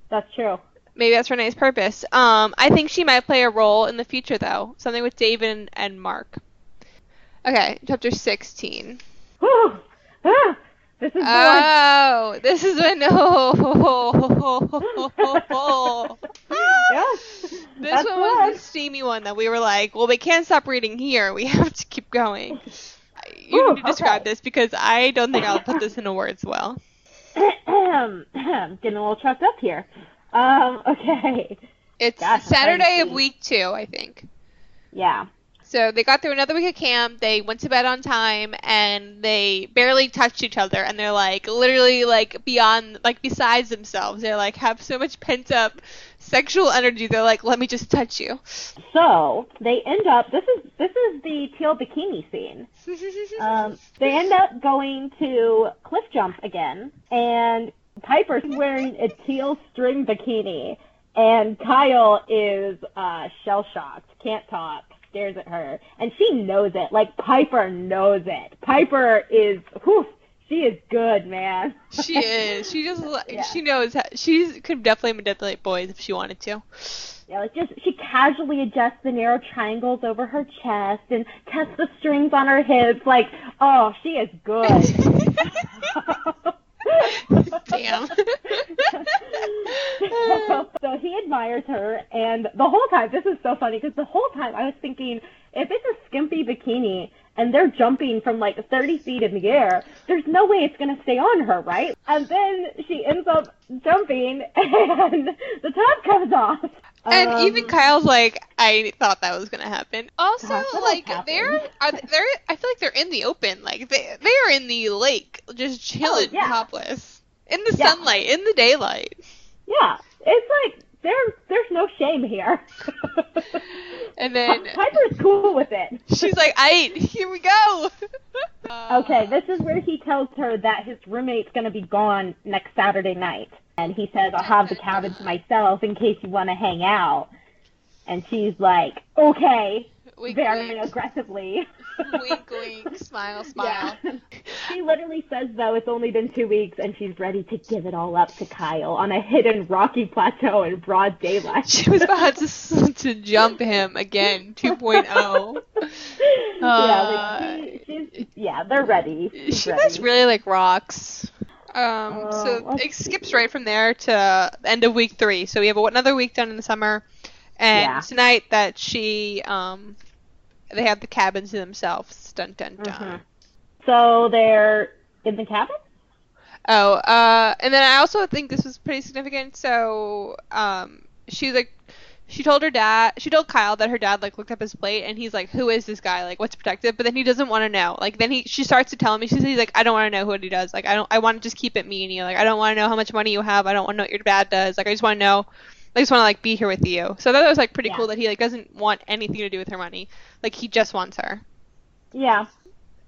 That's true. Maybe that's Renee's purpose. Um, I think she might play a role in the future though. Something with David and, and Mark. Okay, chapter sixteen. Whew. Ah, this is the one. Oh, this is when oh, Yes. This one was one. the steamy one that we were like, well, we can't stop reading here. We have to keep going. You Ooh, need to describe okay. this because I don't think I'll put this into words well. Getting a little choked up here. Um, okay. It's Gosh, Saturday of week two, I think. Yeah. So they got through another week of camp. They went to bed on time, and they barely touched each other. And they're like literally like beyond, like besides themselves. They're like have so much pent up sexual energy. They're like, let me just touch you. So they end up. This is this is the teal bikini scene. Um, they end up going to cliff jump again, and Piper's wearing a teal string bikini, and Kyle is uh, shell shocked, can't talk, stares at her, and she knows it. Like Piper knows it. Piper is, whew, she is good, man. she is. She just. Yeah. She knows. How, she could definitely manipulate boys if she wanted to. Yeah, like just she casually adjusts the narrow triangles over her chest and tests the strings on her hips. Like, oh, she is good. Damn. so he admires her, and the whole time, this is so funny because the whole time I was thinking, if it's a skimpy bikini and they're jumping from like 30 feet in the air, there's no way it's going to stay on her, right? And then she ends up jumping and the top comes off. And Um, even Kyle's like, I thought that was gonna happen. Also, Gosh, like they're are they- they're I feel like they're in the open, like they they are in the lake, just chilling Oh, yeah. topless in the Yeah. sunlight, in the daylight. Yeah, it's like there, there's no shame here. And then Piper's cool with it. she's like, "I here we go." Okay, this is where he tells her that his roommate's going to be gone next Saturday night. And he says, I'll have the cabin to myself in case you want to hang out. And she's like, okay, wink, very wink, aggressively. Wink, wink, smile, smile. Yeah. She literally says, though, it's only been two weeks and she's ready to give it all up to Kyle on a hidden rocky plateau in broad daylight. She was about to to jump him again, oh. 2.0. yeah, like she, she's, yeah, they're ready. She's She ready. really like rocks. Um, Uh, so it skips right from there to end of week three. So we have another week done in the summer, and Yeah. tonight that she um, they have the cabin to themselves. Dun dun dun. Mhm. So they're in the cabin? Oh, uh, and then I also think this was pretty significant. So, um, she like, she told her dad, she told Kyle that her dad like looked up his plate and he's like, who is this guy? Like, what's protected? But then he doesn't want to know. Like, then he, she starts to tell me, she's he's like, I don't want to know what he does. Like, I don't, I want to just keep it me and you. Like, I don't want to know how much money you have. I don't want to know what your dad does. Like, I just want to know. I just want to like be here with you. So that was like pretty Yeah. cool that he like doesn't want anything to do with her money. Like, he just wants her. Yeah.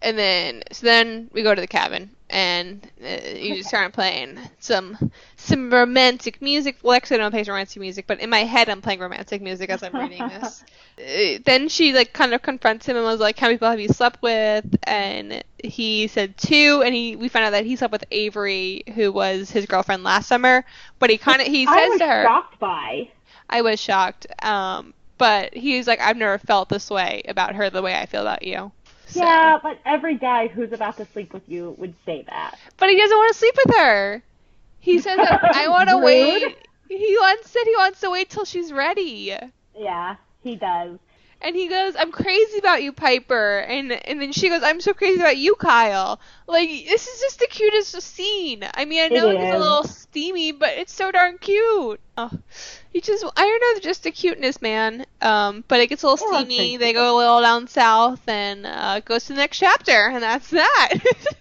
And then, so then we go to the cabin, and uh, you start playing some some romantic music. Well, actually, I don't play romantic music, but in my head, I'm playing romantic music as I'm reading this. Uh, then she like kind of confronts him and was like, "How many people have you slept with?" And he said two, and he we found out that he slept with Avery, who was his girlfriend last summer. But he kind of he I says was to her, shocked by. "I was shocked," um, but he's like, "I've never felt this way about her the way I feel about you." So- Yeah, but every guy who's about to sleep with you would say that. But he doesn't want to sleep with her. He says that I want to wait. He wants said he wants to wait till she's ready. Yeah, he does. And he goes, "I'm crazy about you, Piper." And and then she goes, "I'm so crazy about you, Kyle." Like this is just the cutest scene. I mean, I know It it's a little steamy, but it's so darn cute. Oh, he just I don't know, just the cuteness, man. Um, but it gets a little I steamy. Tracy. They go a little down south, and uh, goes to the next chapter, and that's that.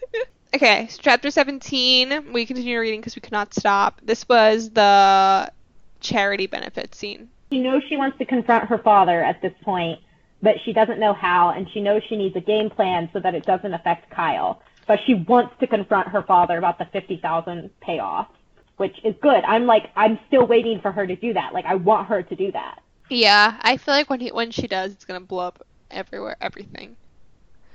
okay, so chapter 17. We continue reading because we could not stop. This was the charity benefit scene. She knows she wants to confront her father at this point, but she doesn't know how, and she knows she needs a game plan so that it doesn't affect Kyle. But she wants to confront her father about the fifty thousand payoff, which is good. I'm like, I'm still waiting for her to do that. Like, I want her to do that. Yeah, I feel like when he when she does, it's gonna blow up everywhere, everything.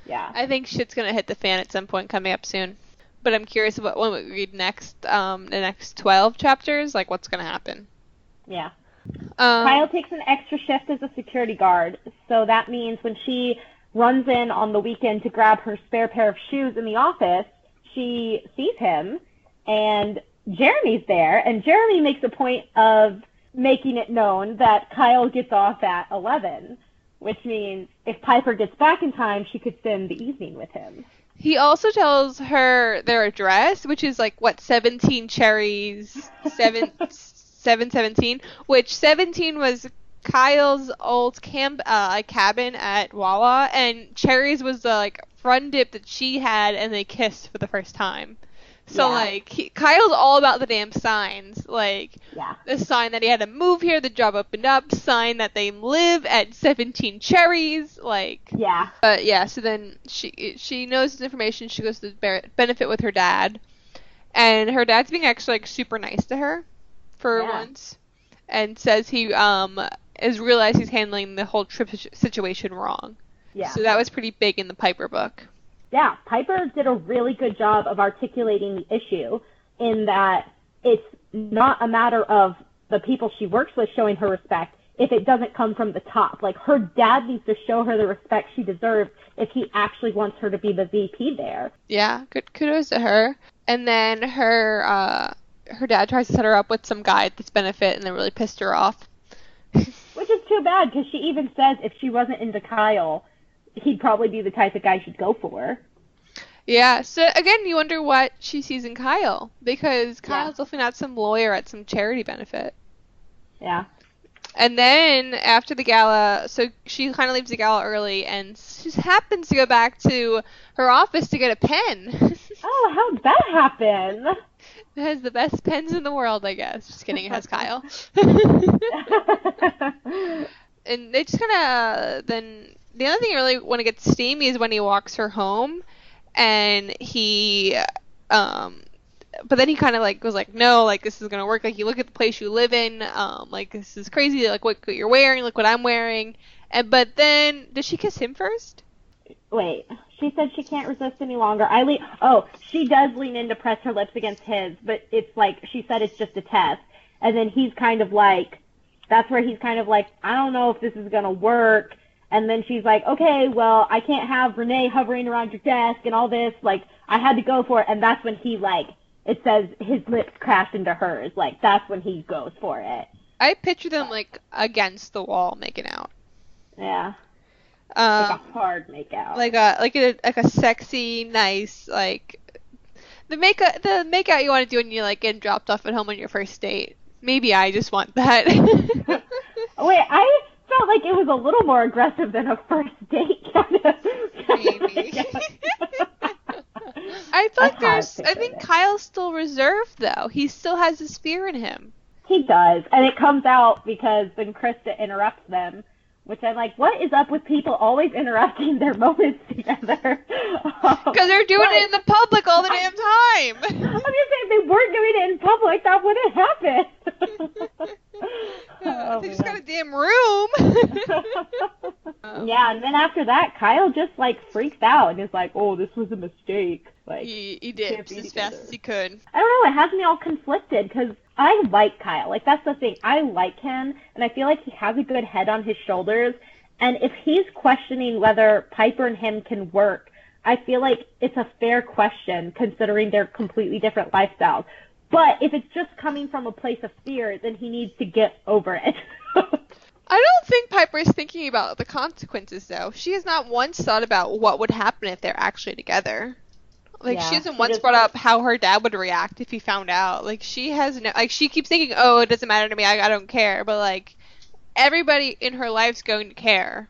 Yeah. I think shit's gonna hit the fan at some point coming up soon. But I'm curious about when we read next, um, the next twelve chapters, like what's gonna happen. Yeah. Um, Kyle takes an extra shift as a security guard, so that means when she runs in on the weekend to grab her spare pair of shoes in the office, she sees him, and Jeremy's there, and Jeremy makes a point of making it known that Kyle gets off at 11, which means if Piper gets back in time, she could spend the evening with him. he also tells her their address, which is like what seventeen cherries, seven seven seventeen, which seventeen was Kyle's old camp uh, cabin at Wawa, and cherries was the like front dip that she had, and they kissed for the first time. So Yeah. like he, Kyle's all about the damn signs, like Yeah. the sign that he had to move here, the job opened up, sign that they live at 17 Cherries, like Yeah. but yeah, so then she she knows this information. She goes to the benefit with her dad, and her dad's being actually like super nice to her for Yeah. once, and says he um has realized he's handling the whole trip situation wrong. Yeah. So that was pretty big in the Piper book. Yeah, Piper did a really good job of articulating the issue in that it's not a matter of the people she works with showing her respect. if it doesn't come from the top. Like her dad needs to show her the respect she deserves if he actually wants her to be the VP there. Yeah, good kudos to her. And then her uh her dad tries to set her up with some guy at this benefit and then really pissed her off. Which is too bad because she even says if she wasn't into Kyle, he'd probably be the type of guy she'd go for. Yeah, so again, you wonder what she sees in Kyle because Kyle's Yeah. definitely not some lawyer at some charity benefit. Yeah. And then after the gala, so she kind of leaves the gala early and she just happens to go back to her office to get a pen. Oh, how'd that happen? it has the best pens in the world, I guess. Just kidding, it has Kyle. and they just kind of then the other thing I really want to get steamy is when he walks her home and he um but then he kind of like was like no like this is gonna work like you look at the place you live in um like this is crazy like what, you're wearing look what i'm wearing and but then does she kiss him first Wait, she said she can't resist any longer. I le- oh, she does lean in to press her lips against his, but it's like she said it's just a test. And then he's kind of like, that's where he's kind of like, I don't know if this is gonna work. And then she's like, okay, well, I can't have Renee hovering around your desk and all this. Like, I had to go for it. And that's when he like, it says his lips crash into hers. Like, that's when he goes for it. i picture them like against the wall making out Yeah, um like a hard makeout. like a like a like a sexy, nice like the make the makeout you want to do when you're like getting dropped off at home on your first date. Maybe I just want that. Wait, I felt like it was a little more aggressive than a first date kind of. Maybe. I That's feel I there's. I think it. Kyle's still reserved though. He still has his fear in him. He does, and it comes out because then Krista interrupts them, which I'm like, what is up with people always interrupting their moments together? Um, because they're doing it in the public all the damn I was time. gonna say if they weren't doing it in public, that wouldn't happen. Oh, they just got a damn room. yeah, and then after that, Kyle just like freaks out and is like, "Oh, this was a mistake." Like, he, he dips be as fast as he could. I don't know. It has me all conflicted because I like Kyle. Like that's the thing. I like him, and I feel like he has a good head on his shoulders. And if he's questioning whether Piper and him can work, I feel like it's a fair question considering their completely different lifestyles. But if it's just coming from a place of fear, then he needs to get over it. I don't think Piper is thinking about the consequences, though. She has not once thought about what would happen if they're actually together. Like Yeah, she hasn't once brought up how her dad would react if he found out. Like she has no, like she keeps thinking, "Oh, it doesn't matter to me. I, I don't care." But like everybody in her life's going to care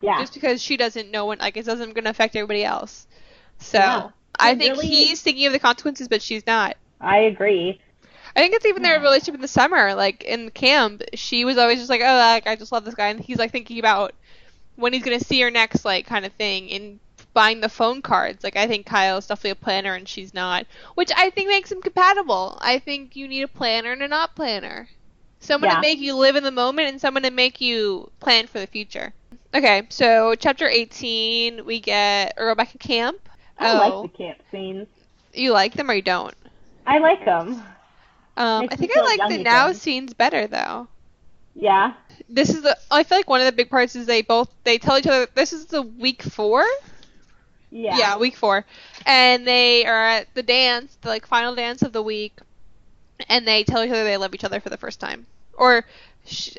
yeah. just because she doesn't know when. Like it doesn't going to affect everybody else. So Yeah. I think really he's thinking of the consequences, but she's not. I agree. I think it's even their relationship in the summer. Like in camp, she was always just like, "Oh, like I just love this guy," and he's like thinking about when he's gonna see her next, like kind of thing, and buying the phone cards. Like I think Kyle's definitely a planner, and she's not, which I think makes them compatible. I think you need a planner and a not planner. Someone Yeah. to make you live in the moment, and someone to make you plan for the future. Okay, so chapter 18, we get go back camp. I oh, like the camp scenes. you like them or you don't? I like them. Um, I think I like young the again. now scenes better though. Yeah. This is the. I feel like one of the big parts is they both they tell each other. This is the week four. Yeah. Yeah, week four, and they are at the dance, the like final dance of the week, and they tell each other they love each other for the first time. Or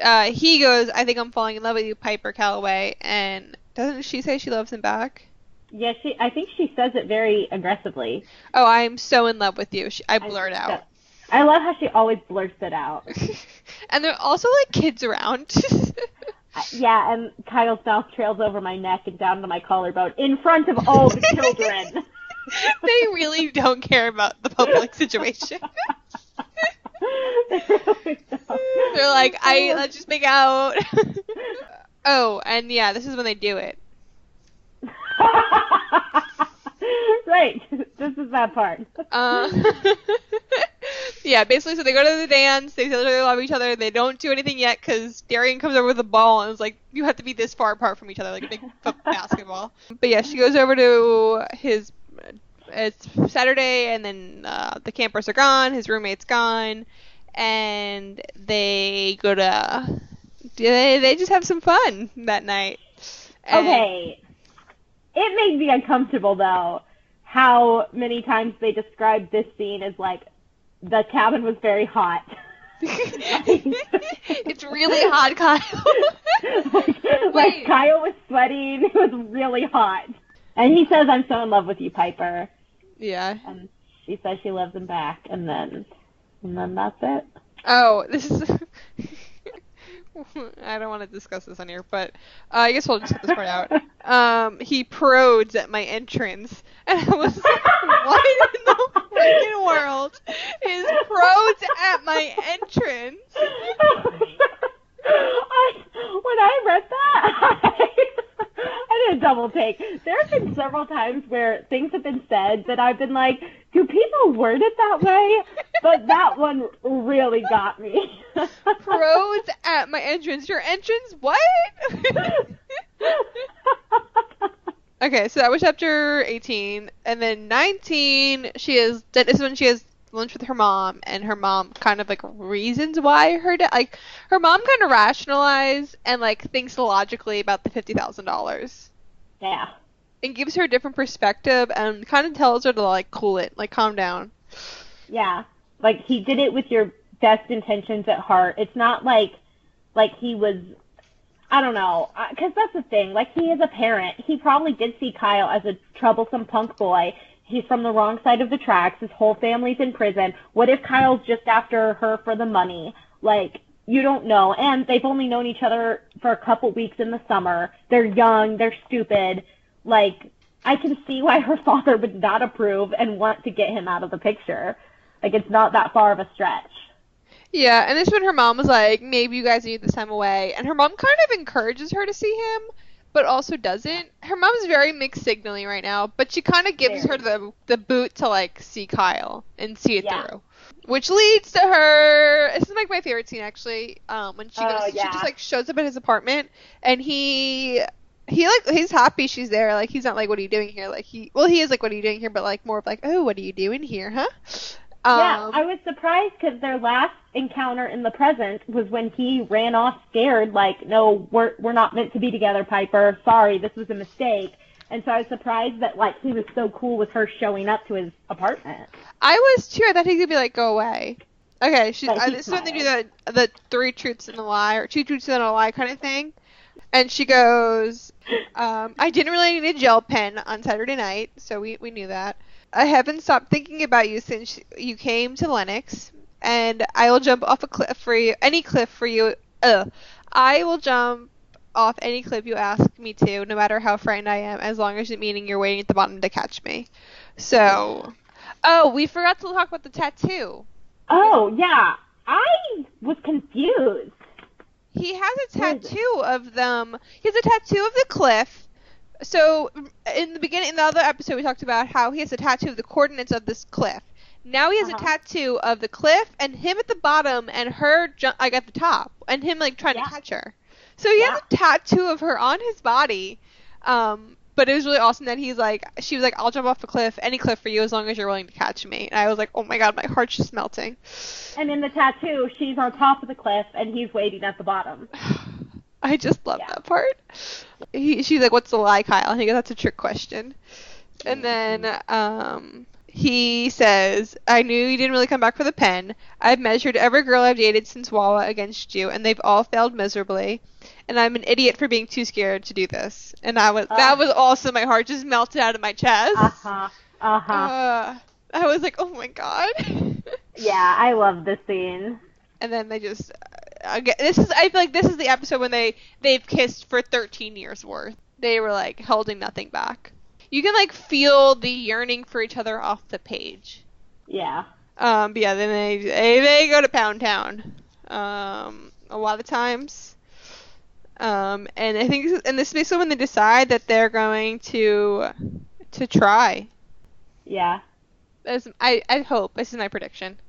uh, he goes, "I think I'm falling in love with you, Piper Calloway," and doesn't she say she loves him back? Yeah, she. I think she says it very aggressively. Oh, I'm so in love with you. She, I I blurt think out. that- I love how she always blurts it out. and there are also like kids around. Uh, yeah, and Kyle's mouth trails over my neck and down to my collarbone in front of all the children. they really don't care about the public situation. They really. They're like, I let's just make out. oh, and yeah, this is when they do it. right. This is that part. Uh, yeah, basically, so they go to the dance. They tell they love each other. They don't do anything yet because Darian comes over with a ball and is like, "You have to be this far apart from each other, like a big basketball." But yeah, she goes over to his. It's Saturday, and then uh, the campers are gone. His roommate's gone, and they go to they they just have some fun that night. And- Okay. It made me uncomfortable though, how many times they described this scene as like the cabin was very hot. it's really hot, Kyle. like, like Kyle was sweating. It was really hot. And he says, "I'm so in love with you, Piper." yeah. And she says she loves him back, and then, and then that's it. Oh, this is. I don't want to discuss this on here, but uh, I guess we'll just cut this part out. Um, he prodes at my entrance, and I was like, "What in the freaking world is prodes at my entrance?" I, when I read that, I did a double take. There have been several times where things have been said that I've been like, do people word it that way? But that one really got me. Prodes at my entrance. Your entrance? What? Okay, so that was chapter 18. And then 19, she is, this is when she has lunch with her mom, and her mom kind of like reasons why her like, her mom kind of rationalized and like thinks logically about the $50,000 yeah. and gives her a different perspective and kind of tells her to like cool it, like calm down. Yeah. Like he did it with your best intentions at heart. It's not like like he was I don't know, because that's the thing. Like he is a parent. He probably did see Kyle as a troublesome punk boy. He's from the wrong side of the tracks. His whole family's in prison. What if Kyle's just after her for the money? Like you don't know. And they've only known each other for a couple weeks in the summer. They're young. They're stupid. Like I can see why her father would not approve and want to get him out of the picture. Like it's not that far of a stretch. Yeah, and this when her mom was like, maybe you guys need this time away. And her mom kind of encourages her to see him, but also doesn't. Her mom's very mixed signaling right now, but she kind of gives her the the boot to like see Kyle and see it Yeah. through. Which leads to her. This is like my favorite scene actually. Um, when she Oh, goes, she just like shows up at his apartment, and he he like he's happy she's there. Like he's not like, what are you doing here? Like he well he is like, what are you doing here? But like more of like, oh, what are you doing here, huh? Yeah, Um, I was surprised because their last encounter in the present was when he ran off scared, like, "No, we're we're not meant to be together, Piper. Sorry, this was a mistake." And so I was surprised that like he was so cool with her showing up to his apartment. I was too. I thought he could be like, go away. Okay, she, uh, this is when they do the the three truths and a lie or two truths and a lie kind of thing. And she goes, um, I didn't really need a gel pen on Saturday night, so we, we knew that. I haven't stopped thinking about you since you came to Lennox, and I will jump off a cliff for you, any cliff for you. Ugh. I will jump off any cliff you ask me to, no matter how frightened I am, as long as you're meaning you're waiting at the bottom to catch me. So, oh, we forgot to talk about the tattoo. Oh yeah, I was confused. He has a it? tattoo of them. He has a tattoo of the cliff. So in the beginning, in the other episode, we talked about how he has a tattoo of the coordinates of this cliff. Now he has a Uh-huh. tattoo of the cliff and him at the bottom and her ju- like at the top and him like trying Yeah. to catch her. So he has a tattoo of her on his body. Um, but it was really awesome that he's like, she was like, I'll jump off a cliff, any cliff for you, as long as you're willing to catch me. And I was like, oh my god, my heart's just melting. And in the tattoo, she's on top of the cliff and he's waiting at the bottom. I just love Yeah. that part. He, she's like, "What's the lie, Kyle?" And he goes, "That's a trick question." And then um, he says, "I knew you didn't really come back for the pen. I've measured every girl I've dated since Wawa against you, and they've all failed miserably. And I'm an idiot for being too scared to do this." And I was that Ah. was also my heart just melted out of my chest. Uh huh. Uh huh. Uh, I was like, "Oh my god." yeah, I love the scene. and then they just uh, again, this is I feel like this is the episode when they they've kissed for 13 years worth. They were like holding nothing back. You can like feel the yearning for each other off the page. Yeah. Um, but yeah, then they they, they go to Pound Town. Um, a lot of times. Um, and I think and this makes when they decide that they're going to to try. Yeah. As I I hope this is my prediction.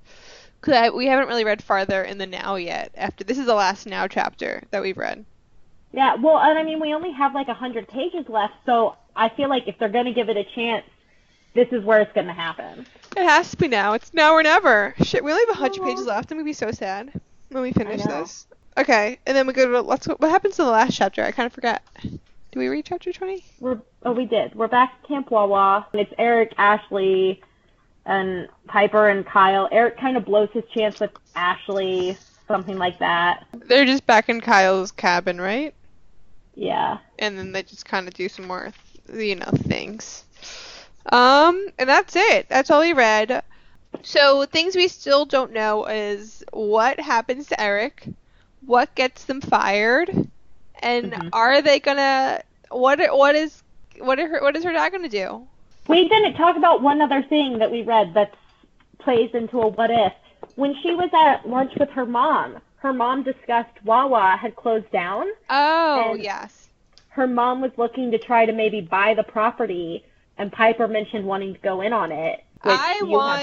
Cause we haven't really read farther in the now yet. After this is the last now chapter that we've read. Yeah, well, and I mean, we only have like a hundred pages left, so I feel like if they're gonna give it a chance, this is where it's gonna happen. It has to be now. It's now or never. Shit, we only have a hundred uh-huh. pages left. I'm gonna be so sad when we finish this. Okay, and then we go to let's. What happens in the last chapter? I kind of forgot. Do we read chapter twenty? We're oh we did. We're back at Camp Wawa, and it's Eric, Ashley, and Piper and Kyle. Eric kind of blows his chance with Ashley, something like that. They're just back in Kyle's cabin, right? Yeah. And then they just kind of do some more, you know, things. Um, and that's it. That's all we read. So things we still don't know is what happens to Eric, what gets them fired, and Mhm. are they gonna what what is what are her, what is her dad gonna do? We didn't talk about one other thing that we read that plays into a what if. When she was at lunch with her mom, her mom discussed Wawa had closed down. Oh yes. Her mom was looking to try to maybe buy the property, and Piper mentioned wanting to go in on it, I want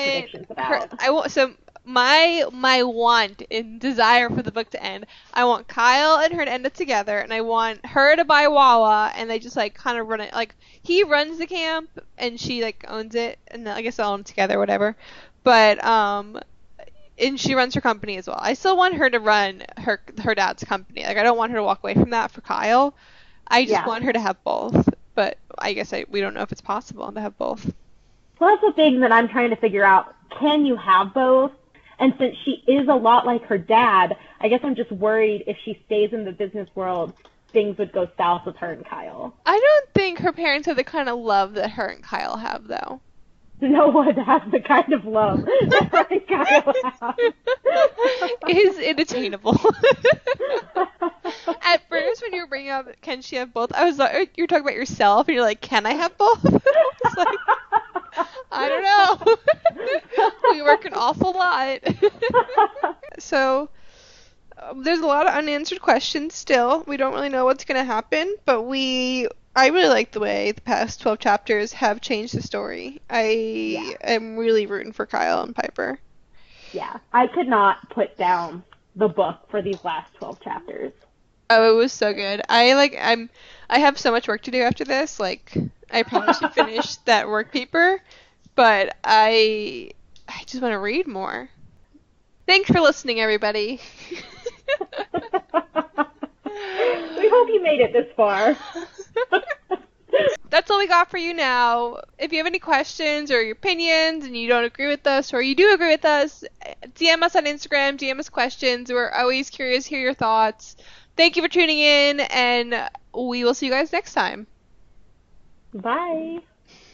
her. I want so my my want and desire for the book to end. I want Kyle and her to end it together, and I want her to buy Wawa, and they just like kind of run it like he runs the camp and she like owns it, and I guess they own them together, whatever. But um, and she runs her company as well. I still want her to run her her dad's company. Like I don't want her to walk away from that for Kyle. I just Yeah. want her to have both. But I guess I, we don't know if it's possible to have both. Well, that's the thing that I'm trying to figure out. Can you have both? And since she is a lot like her dad, I guess I'm just worried if she stays in the business world, things would go south with her and Kyle. I don't think her parents have the kind of love that her and Kyle have, though. No one has the kind of love that Kyle have. is inattainable. At first, when you were bringing up, can she have both? I was like, you're talking about yourself, and you're like, can I have both? It's like, I don't know. we work an awful lot. so, um, there's a lot of unanswered questions still. We don't really know what's going to happen, but we. I really like the way the past 12 chapters have changed the story. I Yeah. am really rooting for Kyle and Piper. yeah, I could not put down the book for these last 12 chapters. Oh, it was so good. I like I'm I have so much work to do after this. Like I probably should finish that work paper, but I I just want to read more. Thanks for listening, everybody. we hope you made it this far. That's all we got for you now. If you have any questions or your opinions and you don't agree with us or you do agree with us, DM us on Instagram, DM us questions. We're always curious to hear your thoughts. Thank you for tuning in, and we will see you guys next time. Bye.